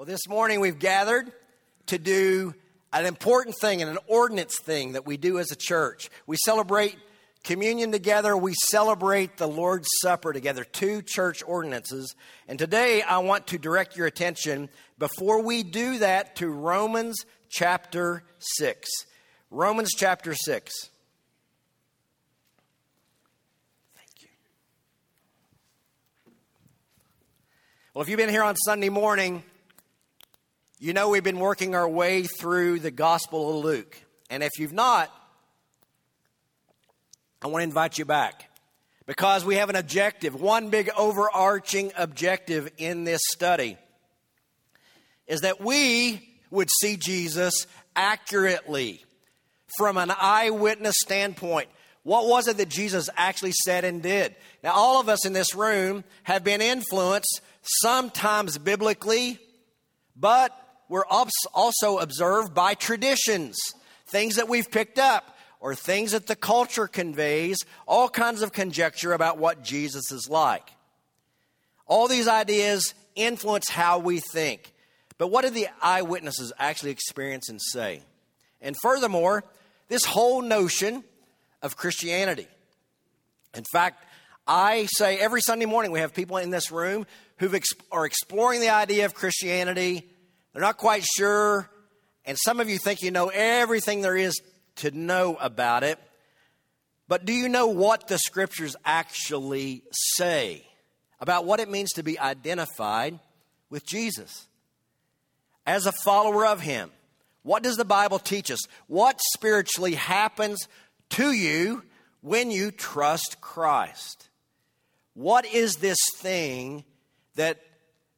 Well, this morning we've gathered to do an important thing and an ordinance thing that we do as a church. We celebrate communion together, we celebrate the Lord's Supper together, two church ordinances. And today I want to direct your attention, before we do that, to Romans chapter 6. Romans chapter 6. Thank you. Well, if you've been here on Sunday morning, you know, we've been working our way through the Gospel of Luke. And if you've not, I want to invite you back because we have an objective, one big overarching objective in this study is that we would see Jesus accurately from an eyewitness standpoint. What was it that Jesus actually said and did? Now, all of us in this room have been influenced, sometimes biblically, but we're also observed by traditions, things that we've picked up, or things that the culture conveys, all kinds of conjecture about what Jesus is like. All these ideas influence how we think. But what did the eyewitnesses actually experience and say? And furthermore, this whole notion of Christianity. In fact, I say every Sunday morning we have people in this room who are exploring the idea of Christianity they're not quite sure, and some of you think you know everything there is to know about it. But do you know what the scriptures actually say about what it means to be identified with Jesus? As a follower of Him, what does the Bible teach us? What spiritually happens to you when you trust Christ? What is this thing that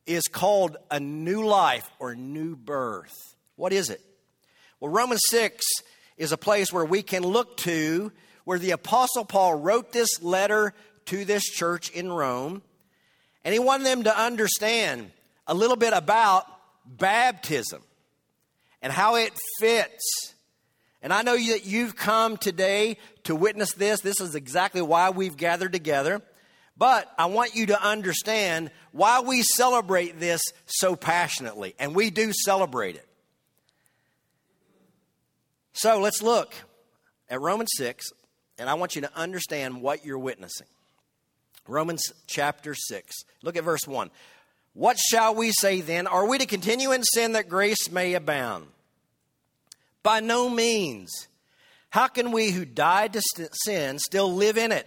is called a new life or new birth. What is it? Well, Romans 6 is a place where we can look to where the Apostle Paul wrote this letter to this church in Rome, and he wanted them to understand a little bit about baptism and how it fits. And I know that you've come today to witness this. This is exactly why we've gathered together. But I want you to understand why we celebrate this so passionately, and we do celebrate it. So let's look at Romans 6, and I want you to understand what you're witnessing. Romans chapter 6. Look at verse 1. What shall we say then? Are we to continue in sin that grace may abound? By no means. How can we who died to sin still live in it?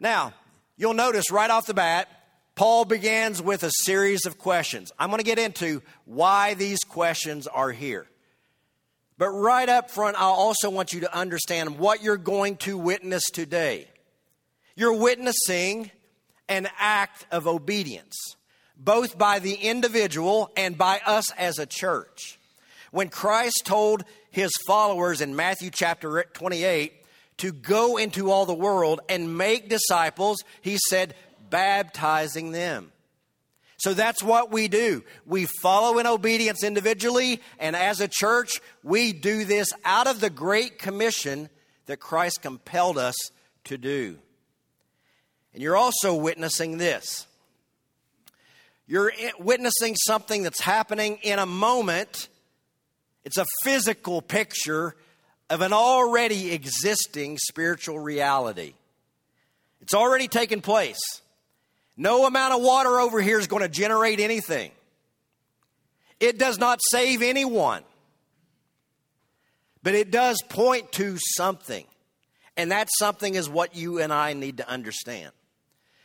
Now, you'll notice right off the bat, Paul begins with a series of questions. I'm going to get into why these questions are here. But right up front, I also want you to understand what you're going to witness today. You're witnessing an act of obedience, both by the individual and by us as a church. When Christ told his followers in Matthew chapter 28, to go into all the world and make disciples, he said, baptizing them. So that's what we do. We follow in obedience individually, and as a church, we do this out of the great commission that Christ compelled us to do. And you're also witnessing this. You're witnessing something that's happening in a moment. It's a physical picture of an already existing spiritual reality. It's already taken place. No amount of water over here is going to generate anything. It does not save anyone. But it does point to something. And that something is what you and I need to understand.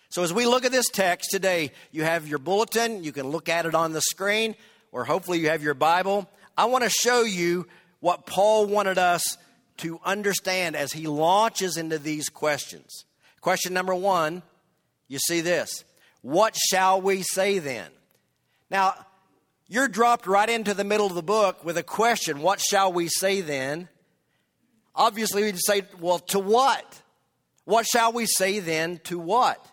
So, as we look at this text today, you have your bulletin, you can look at it on the screen, or hopefully you have your Bible. I want to show you what Paul wanted us to understand as he launches into these questions. Question number one, you see this. What shall we say then? Now, you're dropped right into the middle of the book with a question What shall we say then? Obviously, we'd say, Well, to what? What shall we say then to what?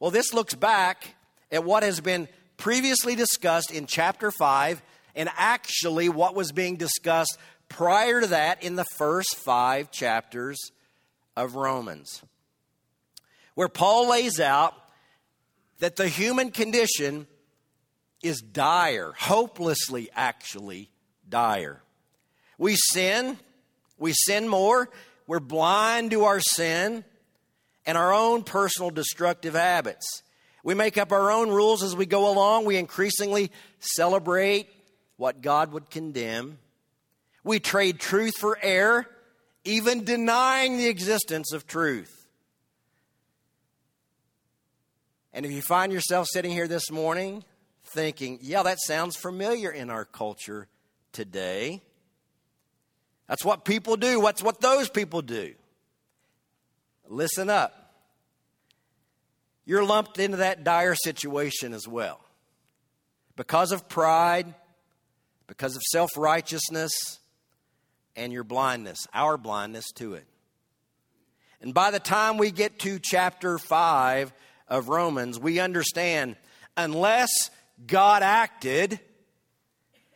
Well, this looks back at what has been previously discussed in chapter 5 and actually what was being discussed prior to that in the first five chapters of Romans, where Paul lays out that the human condition is dire, hopelessly, actually dire. We sin, we sin more, we're blind to our sin and our own personal destructive habits. We make up our own rules as we go along. We increasingly celebrate what God would condemn. We trade truth for error, even denying the existence of truth. And if you find yourself sitting here this morning thinking, yeah, that sounds familiar in our culture today, that's what people do. What's what those people do? Listen up. You're lumped into that dire situation as well. Because of pride, because of self righteousness, and your blindness, our blindness to it. And by the time we get to chapter 5 of Romans, we understand unless God acted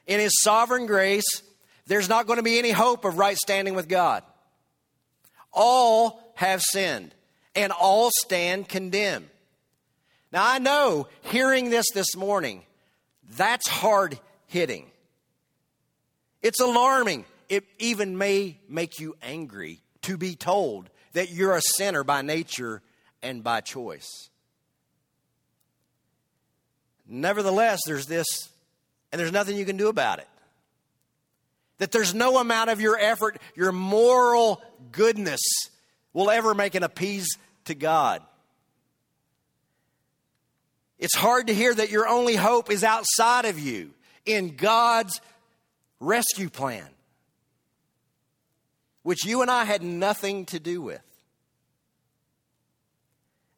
in His sovereign grace, there's not going to be any hope of right standing with God. All have sinned and all stand condemned. Now, I know hearing this this morning, that's hard hitting. It's alarming. It even may make you angry to be told that you're a sinner by nature and by choice. Nevertheless, there's this, and there's nothing you can do about it. That there's no amount of your effort, your moral goodness will ever make an appease to God. It's hard to hear that your only hope is outside of you in God's rescue plan, which you and I had nothing to do with.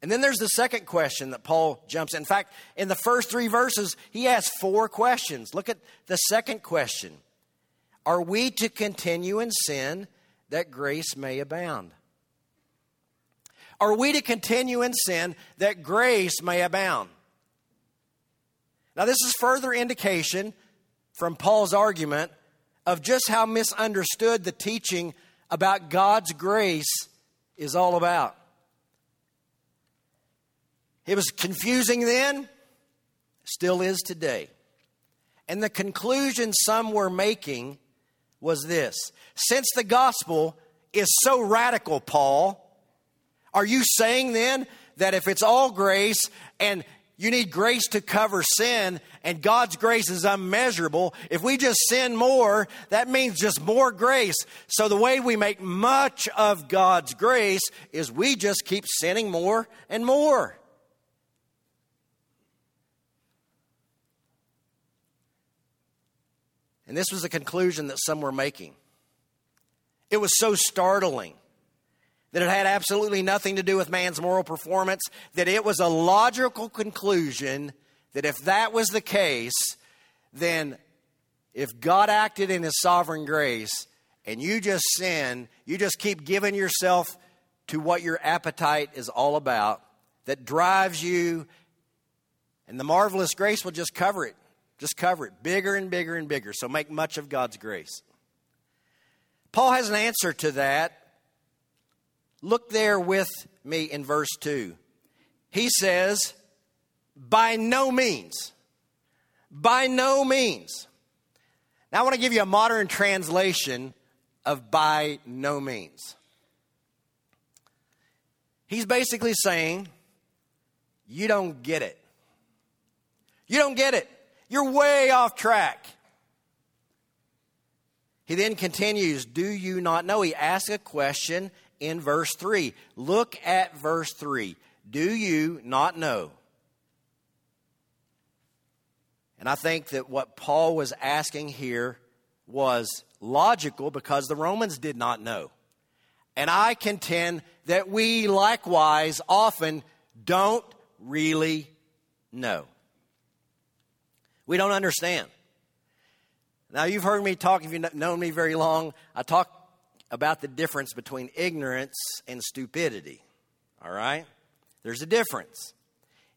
And then there's the second question that Paul jumps in. Fact, in the first three verses, he has four questions. Look at the second question Are we to continue in sin that grace may abound? Are we to continue in sin that grace may abound? Now, this is further indication from Paul's argument of just how misunderstood the teaching about God's grace is all about. It was confusing then, still is today. And the conclusion some were making was this Since the gospel is so radical, Paul, are you saying then that if it's all grace and you need grace to cover sin, and God's grace is unmeasurable. If we just sin more, that means just more grace. So, the way we make much of God's grace is we just keep sinning more and more. And this was the conclusion that some were making. It was so startling that it had absolutely nothing to do with man's moral performance, that it was a logical conclusion that if that was the case, then if God acted in His sovereign grace and you just sin, you just keep giving yourself to what your appetite is all about, that drives you, and the marvelous grace will just cover it. Just cover it bigger and bigger and bigger. So make much of God's grace. Paul has an answer to that Look there with me in verse 2. He says, by no means. By no means. Now I want to give you a modern translation of by no means. He's basically saying, you don't get it. You don't get it. You're way off track. He then continues, Do you not know? He asks a question in verse 3. Look at verse 3. Do you not know? And I think that what Paul was asking here was logical because the Romans did not know. And I contend that we likewise often don't really know. We don't understand. Now, you've heard me talk, if you've known me very long, I talk about the difference between ignorance and stupidity. All right? There's a difference.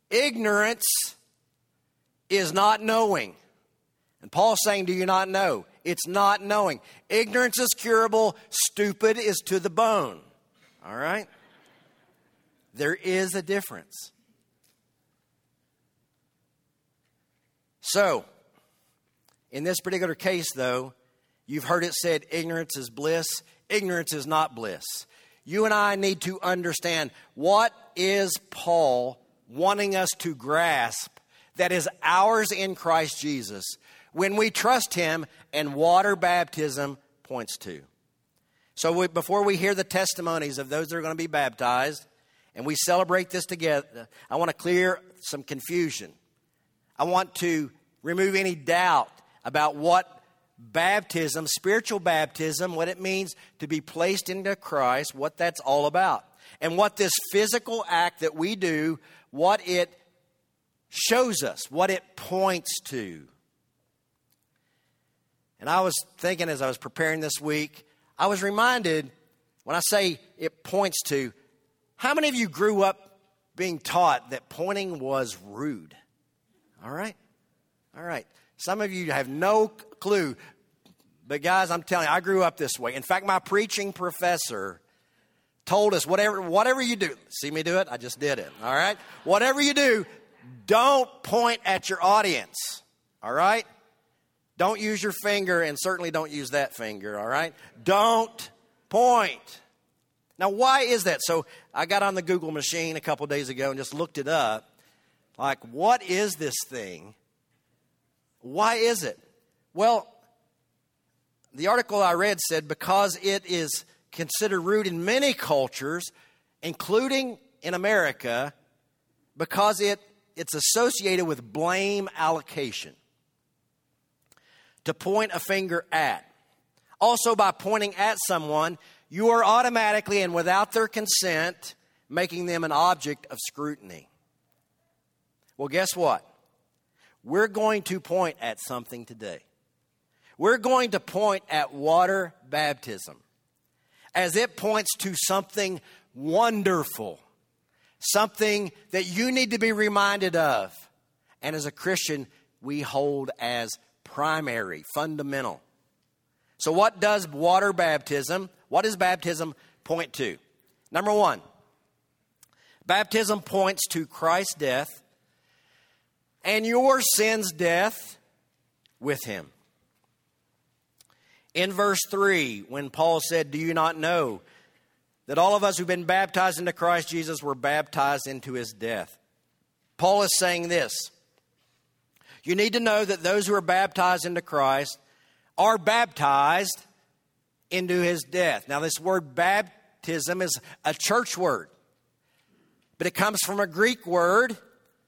Ignorance is not knowing. And Paul's saying, Do you not know? It's not knowing. Ignorance is curable, stupid is to the bone. All right? There is a difference. So, in this particular case, though, you've heard it said ignorance is bliss. Ignorance is not bliss. You and I need to understand what is Paul wanting us to grasp that is ours in Christ Jesus when we trust Him and water baptism points to. So, we, before we hear the testimonies of those that are going to be baptized and we celebrate this together, I want to clear some confusion. I want to remove any doubt about what baptism, spiritual baptism, what it means to be placed into Christ, what that's all about. And what this physical act that we do, what it shows us, what it points to. And I was thinking as I was preparing this week, I was reminded when I say it points to, how many of you grew up being taught that pointing was rude? All right? All right. Some of you have no clue. But guys, I'm telling you, I grew up this way. In fact, my preaching professor told us whatever whatever you do, see me do it? I just did it. All right? Whatever you do, don't point at your audience. All right? Don't use your finger and certainly don't use that finger, all right? Don't point. Now, why is that? So, I got on the Google machine a couple days ago and just looked it up. Like, what is this thing? Why is it? Well, the article I read said because it is considered rude in many cultures, including in America, because it, it's associated with blame allocation to point a finger at. Also, by pointing at someone, you are automatically and without their consent making them an object of scrutiny. Well, guess what? We're going to point at something today. We're going to point at water baptism as it points to something wonderful, something that you need to be reminded of. And as a Christian, we hold as primary, fundamental. So, what does water baptism, what does baptism point to? Number one, baptism points to Christ's death and your sin's death with him. In verse 3, when Paul said, Do you not know that all of us who've been baptized into Christ Jesus were baptized into his death? Paul is saying this you need to know that those who are baptized into Christ are baptized into his death. Now, this word baptism is a church word, but it comes from a Greek word.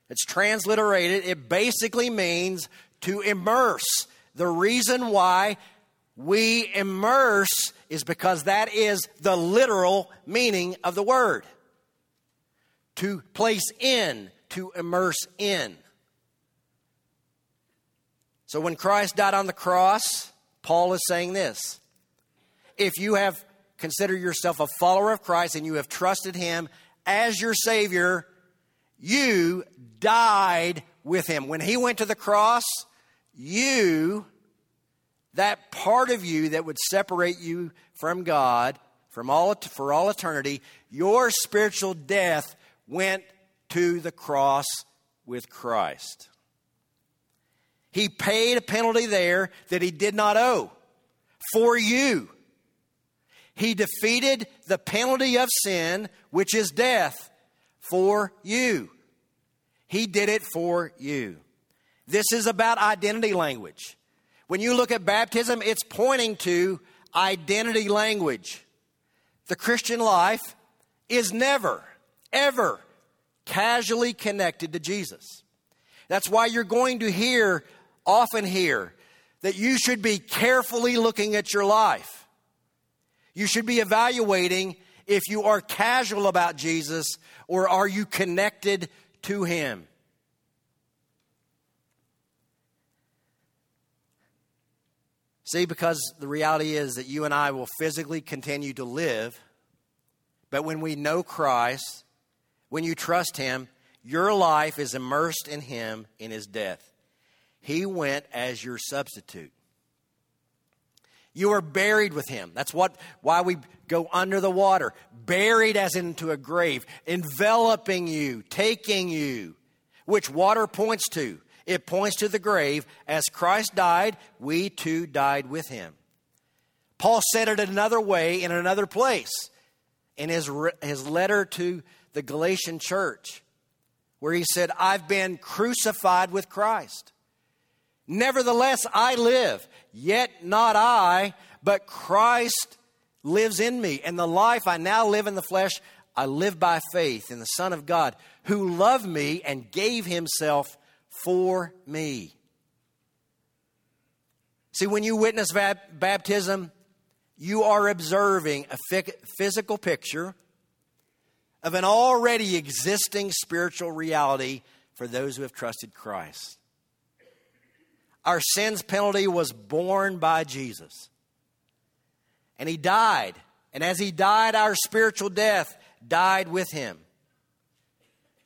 It's transliterated. It basically means to immerse. The reason why we immerse is because that is the literal meaning of the word. To place in, to immerse in. So when Christ died on the cross, Paul is saying this If you have considered yourself a follower of Christ and you have trusted him as your Savior, you died with him. When he went to the cross, you, that part of you that would separate you from God from all, for all eternity, your spiritual death went to the cross with Christ. He paid a penalty there that he did not owe for you. He defeated the penalty of sin, which is death, for you. He did it for you. This is about identity language. When you look at baptism, it's pointing to identity language. The Christian life is never, ever casually connected to Jesus. That's why you're going to hear often hear that you should be carefully looking at your life. You should be evaluating if you are casual about Jesus or are you connected to Him. See, because the reality is that you and I will physically continue to live, but when we know Christ, when you trust Him, your life is immersed in Him in His death. He went as your substitute. You are buried with him. That's what why we go under the water. Buried as into a grave, enveloping you, taking you. Which water points to? It points to the grave. As Christ died, we too died with him. Paul said it another way in another place in his, his letter to the Galatian church, where he said, I've been crucified with Christ. Nevertheless, I live, yet not I, but Christ lives in me. And the life I now live in the flesh, I live by faith in the Son of God, who loved me and gave himself for me. See, when you witness baptism, you are observing a physical picture of an already existing spiritual reality for those who have trusted Christ. Our sin's penalty was borne by Jesus. And he died. And as he died, our spiritual death died with him.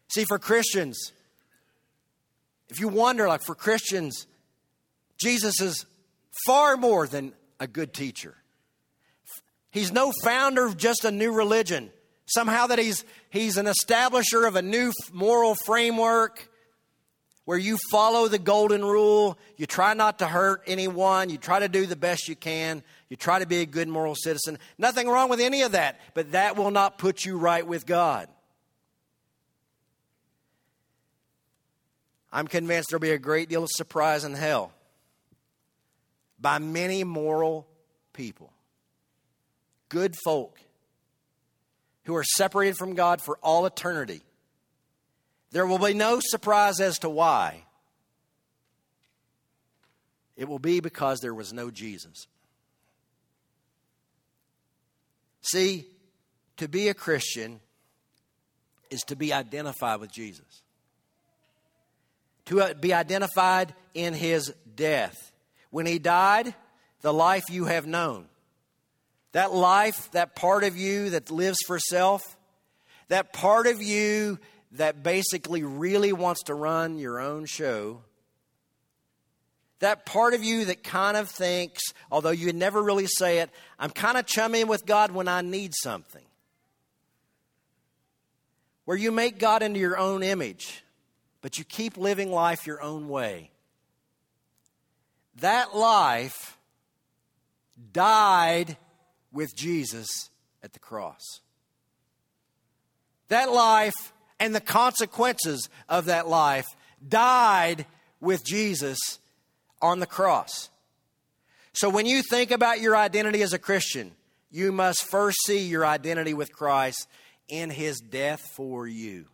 See, for Christians, if you wonder, like for Christians, Jesus is far more than a good teacher. He's no founder of just a new religion. Somehow that he's he's an establisher of a new moral framework where you follow the golden rule, you try not to hurt anyone, you try to do the best you can, you try to be a good moral citizen. Nothing wrong with any of that, but that will not put you right with God. I'm convinced there'll be a great deal of surprise in hell by many moral people, good folk who are separated from God for all eternity there will be no surprise as to why. It will be because there was no Jesus. See, to be a Christian is to be identified with Jesus, to uh, be identified in his death. When he died, the life you have known, that life, that part of you that lives for self, that part of you that basically really wants to run your own show, that part of you that kind of thinks, although you never really say it, I'm kind of chumming with God when I need something. Where you make God into your own image, but you keep living life your own way. That life died with Jesus at the cross. That life and the consequences of that life died with Jesus on the cross. So when you think about your identity as a Christian, you must first see your identity with Christ in his death for you.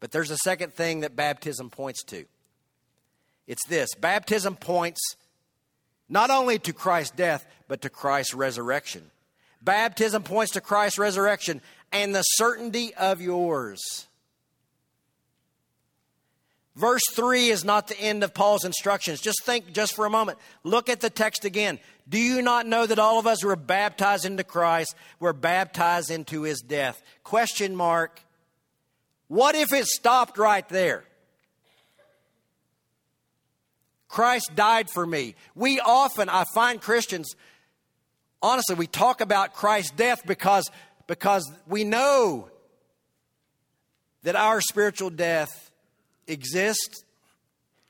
But there's a second thing that baptism points to. It's this baptism points not only to Christ's death, but to Christ's resurrection. Baptism points to Christ's resurrection and the certainty of yours. Verse 3 is not the end of Paul's instructions. Just think just for a moment. Look at the text again. Do you not know that all of us who are baptized into Christ were baptized into his death? Question mark. What if it stopped right there? Christ died for me. We often, I find Christians, honestly, we talk about Christ's death because because we know that our spiritual death exists.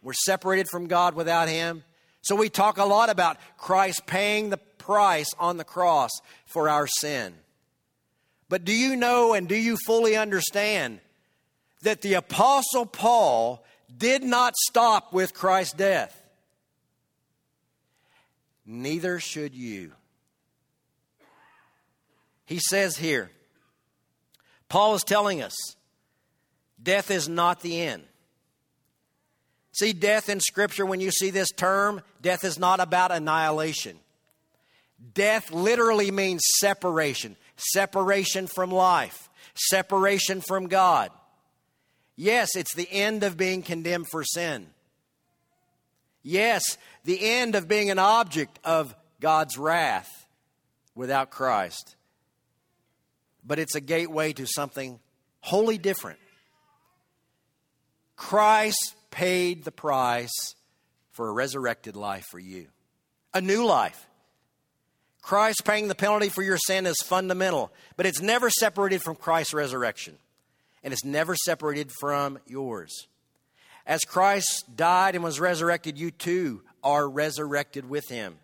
We're separated from God without Him. So we talk a lot about Christ paying the price on the cross for our sin. But do you know and do you fully understand that the Apostle Paul did not stop with Christ's death? Neither should you. He says here, Paul is telling us death is not the end. See, death in Scripture, when you see this term, death is not about annihilation. Death literally means separation separation from life, separation from God. Yes, it's the end of being condemned for sin. Yes, the end of being an object of God's wrath without Christ. But it's a gateway to something wholly different. Christ paid the price for a resurrected life for you, a new life. Christ paying the penalty for your sin is fundamental, but it's never separated from Christ's resurrection, and it's never separated from yours. As Christ died and was resurrected, you too are resurrected with him.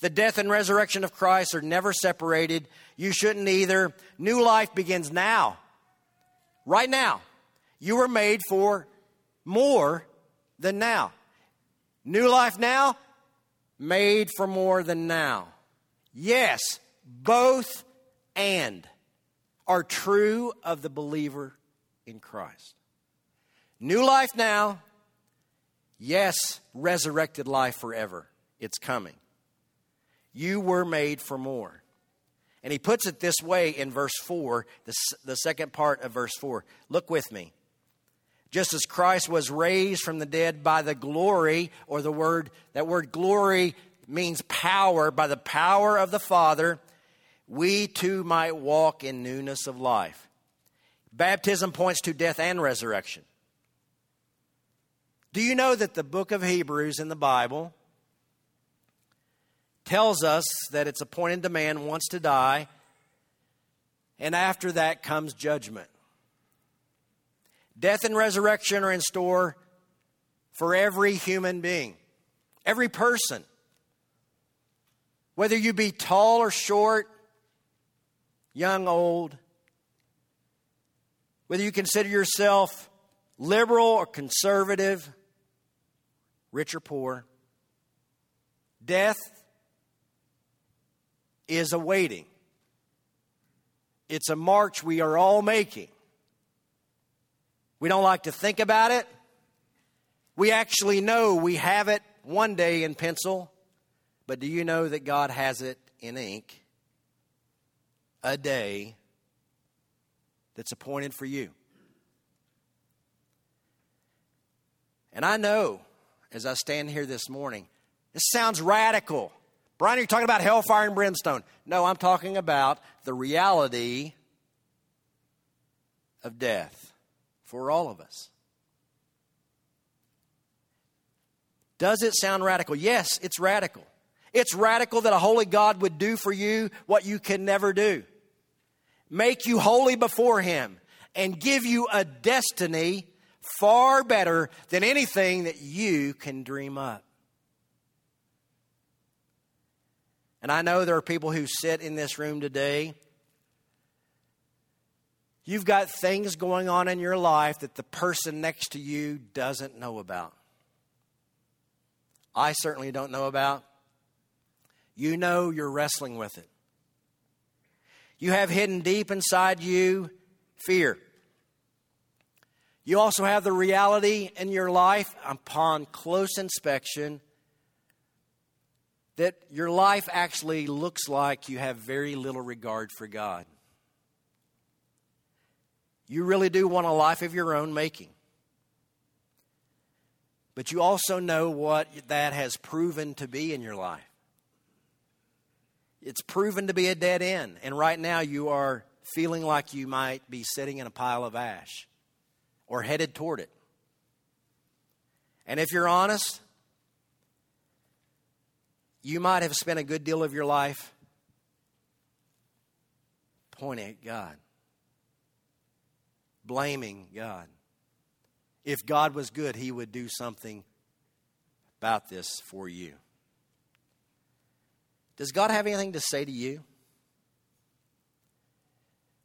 The death and resurrection of Christ are never separated. You shouldn't either. New life begins now. Right now. You were made for more than now. New life now, made for more than now. Yes, both and are true of the believer in Christ. New life now, yes, resurrected life forever. It's coming. You were made for more. And he puts it this way in verse 4, the, the second part of verse 4. Look with me. Just as Christ was raised from the dead by the glory, or the word, that word glory means power, by the power of the Father, we too might walk in newness of life. Baptism points to death and resurrection. Do you know that the book of Hebrews in the Bible tells us that it's appointed to man once to die, and after that comes judgment? Death and resurrection are in store for every human being, every person. Whether you be tall or short, young, old, whether you consider yourself liberal or conservative, rich or poor, death is awaiting. It's a march we are all making. We don't like to think about it. We actually know we have it one day in pencil, but do you know that God has it in ink? A day that's appointed for you. And I know as I stand here this morning, this sounds radical. Brian, you're talking about hellfire and brimstone. No, I'm talking about the reality of death for all of us. Does it sound radical? Yes, it's radical. It's radical that a holy God would do for you what you can never do make you holy before Him and give you a destiny far better than anything that you can dream up. And I know there are people who sit in this room today. You've got things going on in your life that the person next to you doesn't know about. I certainly don't know about. You know you're wrestling with it. You have hidden deep inside you fear. You also have the reality in your life upon close inspection that your life actually looks like you have very little regard for God. You really do want a life of your own making. But you also know what that has proven to be in your life. It's proven to be a dead end. And right now you are feeling like you might be sitting in a pile of ash or headed toward it. And if you're honest, you might have spent a good deal of your life pointing at God, blaming God. If God was good, He would do something about this for you. Does God have anything to say to you?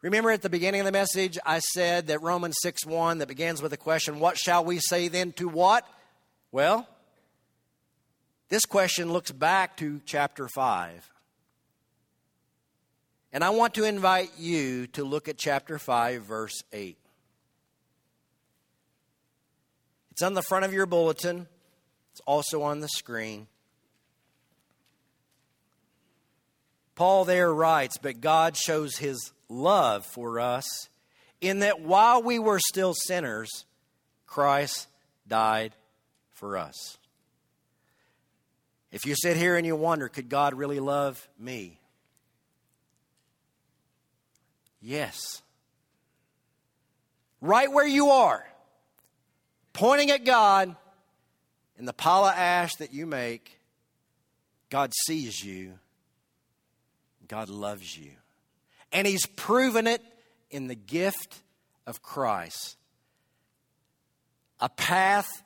Remember at the beginning of the message, I said that Romans 6 1 that begins with the question, What shall we say then to what? Well, this question looks back to chapter 5. And I want to invite you to look at chapter 5, verse 8. It's on the front of your bulletin, it's also on the screen. Paul there writes, But God shows his love for us in that while we were still sinners, Christ died for us. If you sit here and you wonder, could God really love me? Yes. Right where you are, pointing at God in the pile of ash that you make, God sees you. God loves you. And He's proven it in the gift of Christ. A path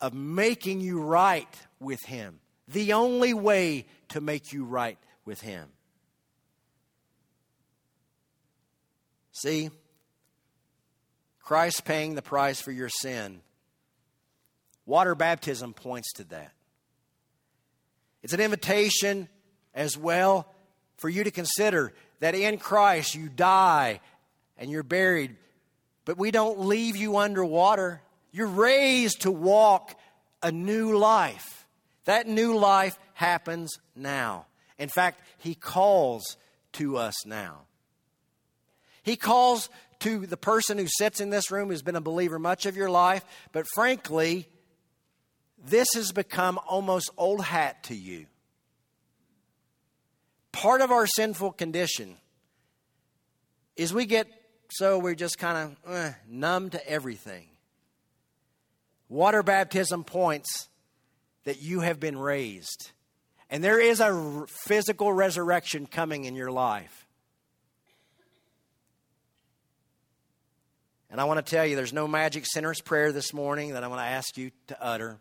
of making you right with Him. The only way to make you right with Him. See, Christ paying the price for your sin. Water baptism points to that. It's an invitation as well for you to consider that in Christ you die and you're buried, but we don't leave you underwater. You're raised to walk a new life. That new life happens now. In fact, He calls to us now. He calls to the person who sits in this room who's been a believer much of your life, but frankly, this has become almost old hat to you. Part of our sinful condition is we get so we're just kind of eh, numb to everything. Water baptism points that you have been raised. And there is a physical resurrection coming in your life. And I want to tell you, there's no magic sinner's prayer this morning that I want to ask you to utter.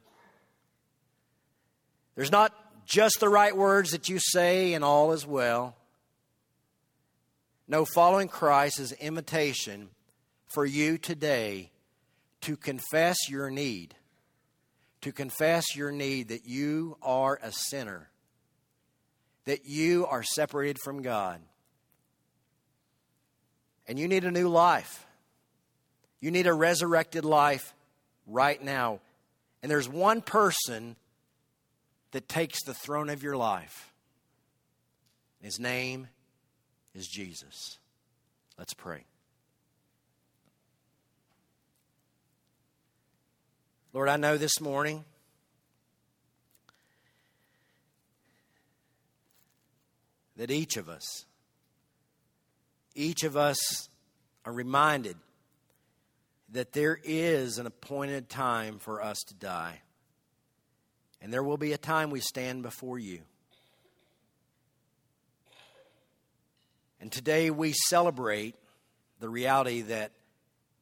There's not just the right words that you say and all is well. No, following Christ is invitation for you today to confess your need, to confess your need that you are a sinner, that you are separated from God, and you need a new life. You need a resurrected life right now. And there's one person that takes the throne of your life. His name is Jesus. Let's pray. Lord, I know this morning that each of us, each of us are reminded that there is an appointed time for us to die. And there will be a time we stand before you. And today we celebrate the reality that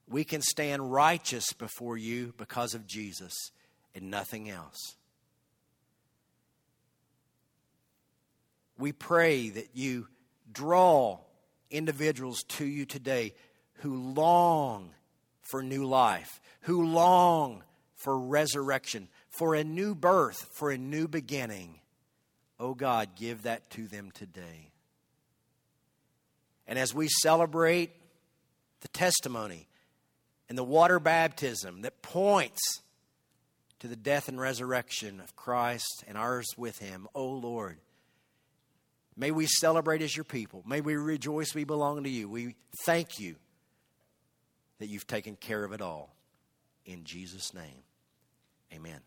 we can stand righteous before you because of Jesus and nothing else. We pray that you draw individuals to you today who long for new life, who long for resurrection, for a new birth, for a new beginning. Oh God, give that to them today. And as we celebrate the testimony and the water baptism that points to the death and resurrection of Christ and ours with him, oh Lord, may we celebrate as your people. May we rejoice we belong to you. We thank you that you've taken care of it all. In Jesus' name, amen.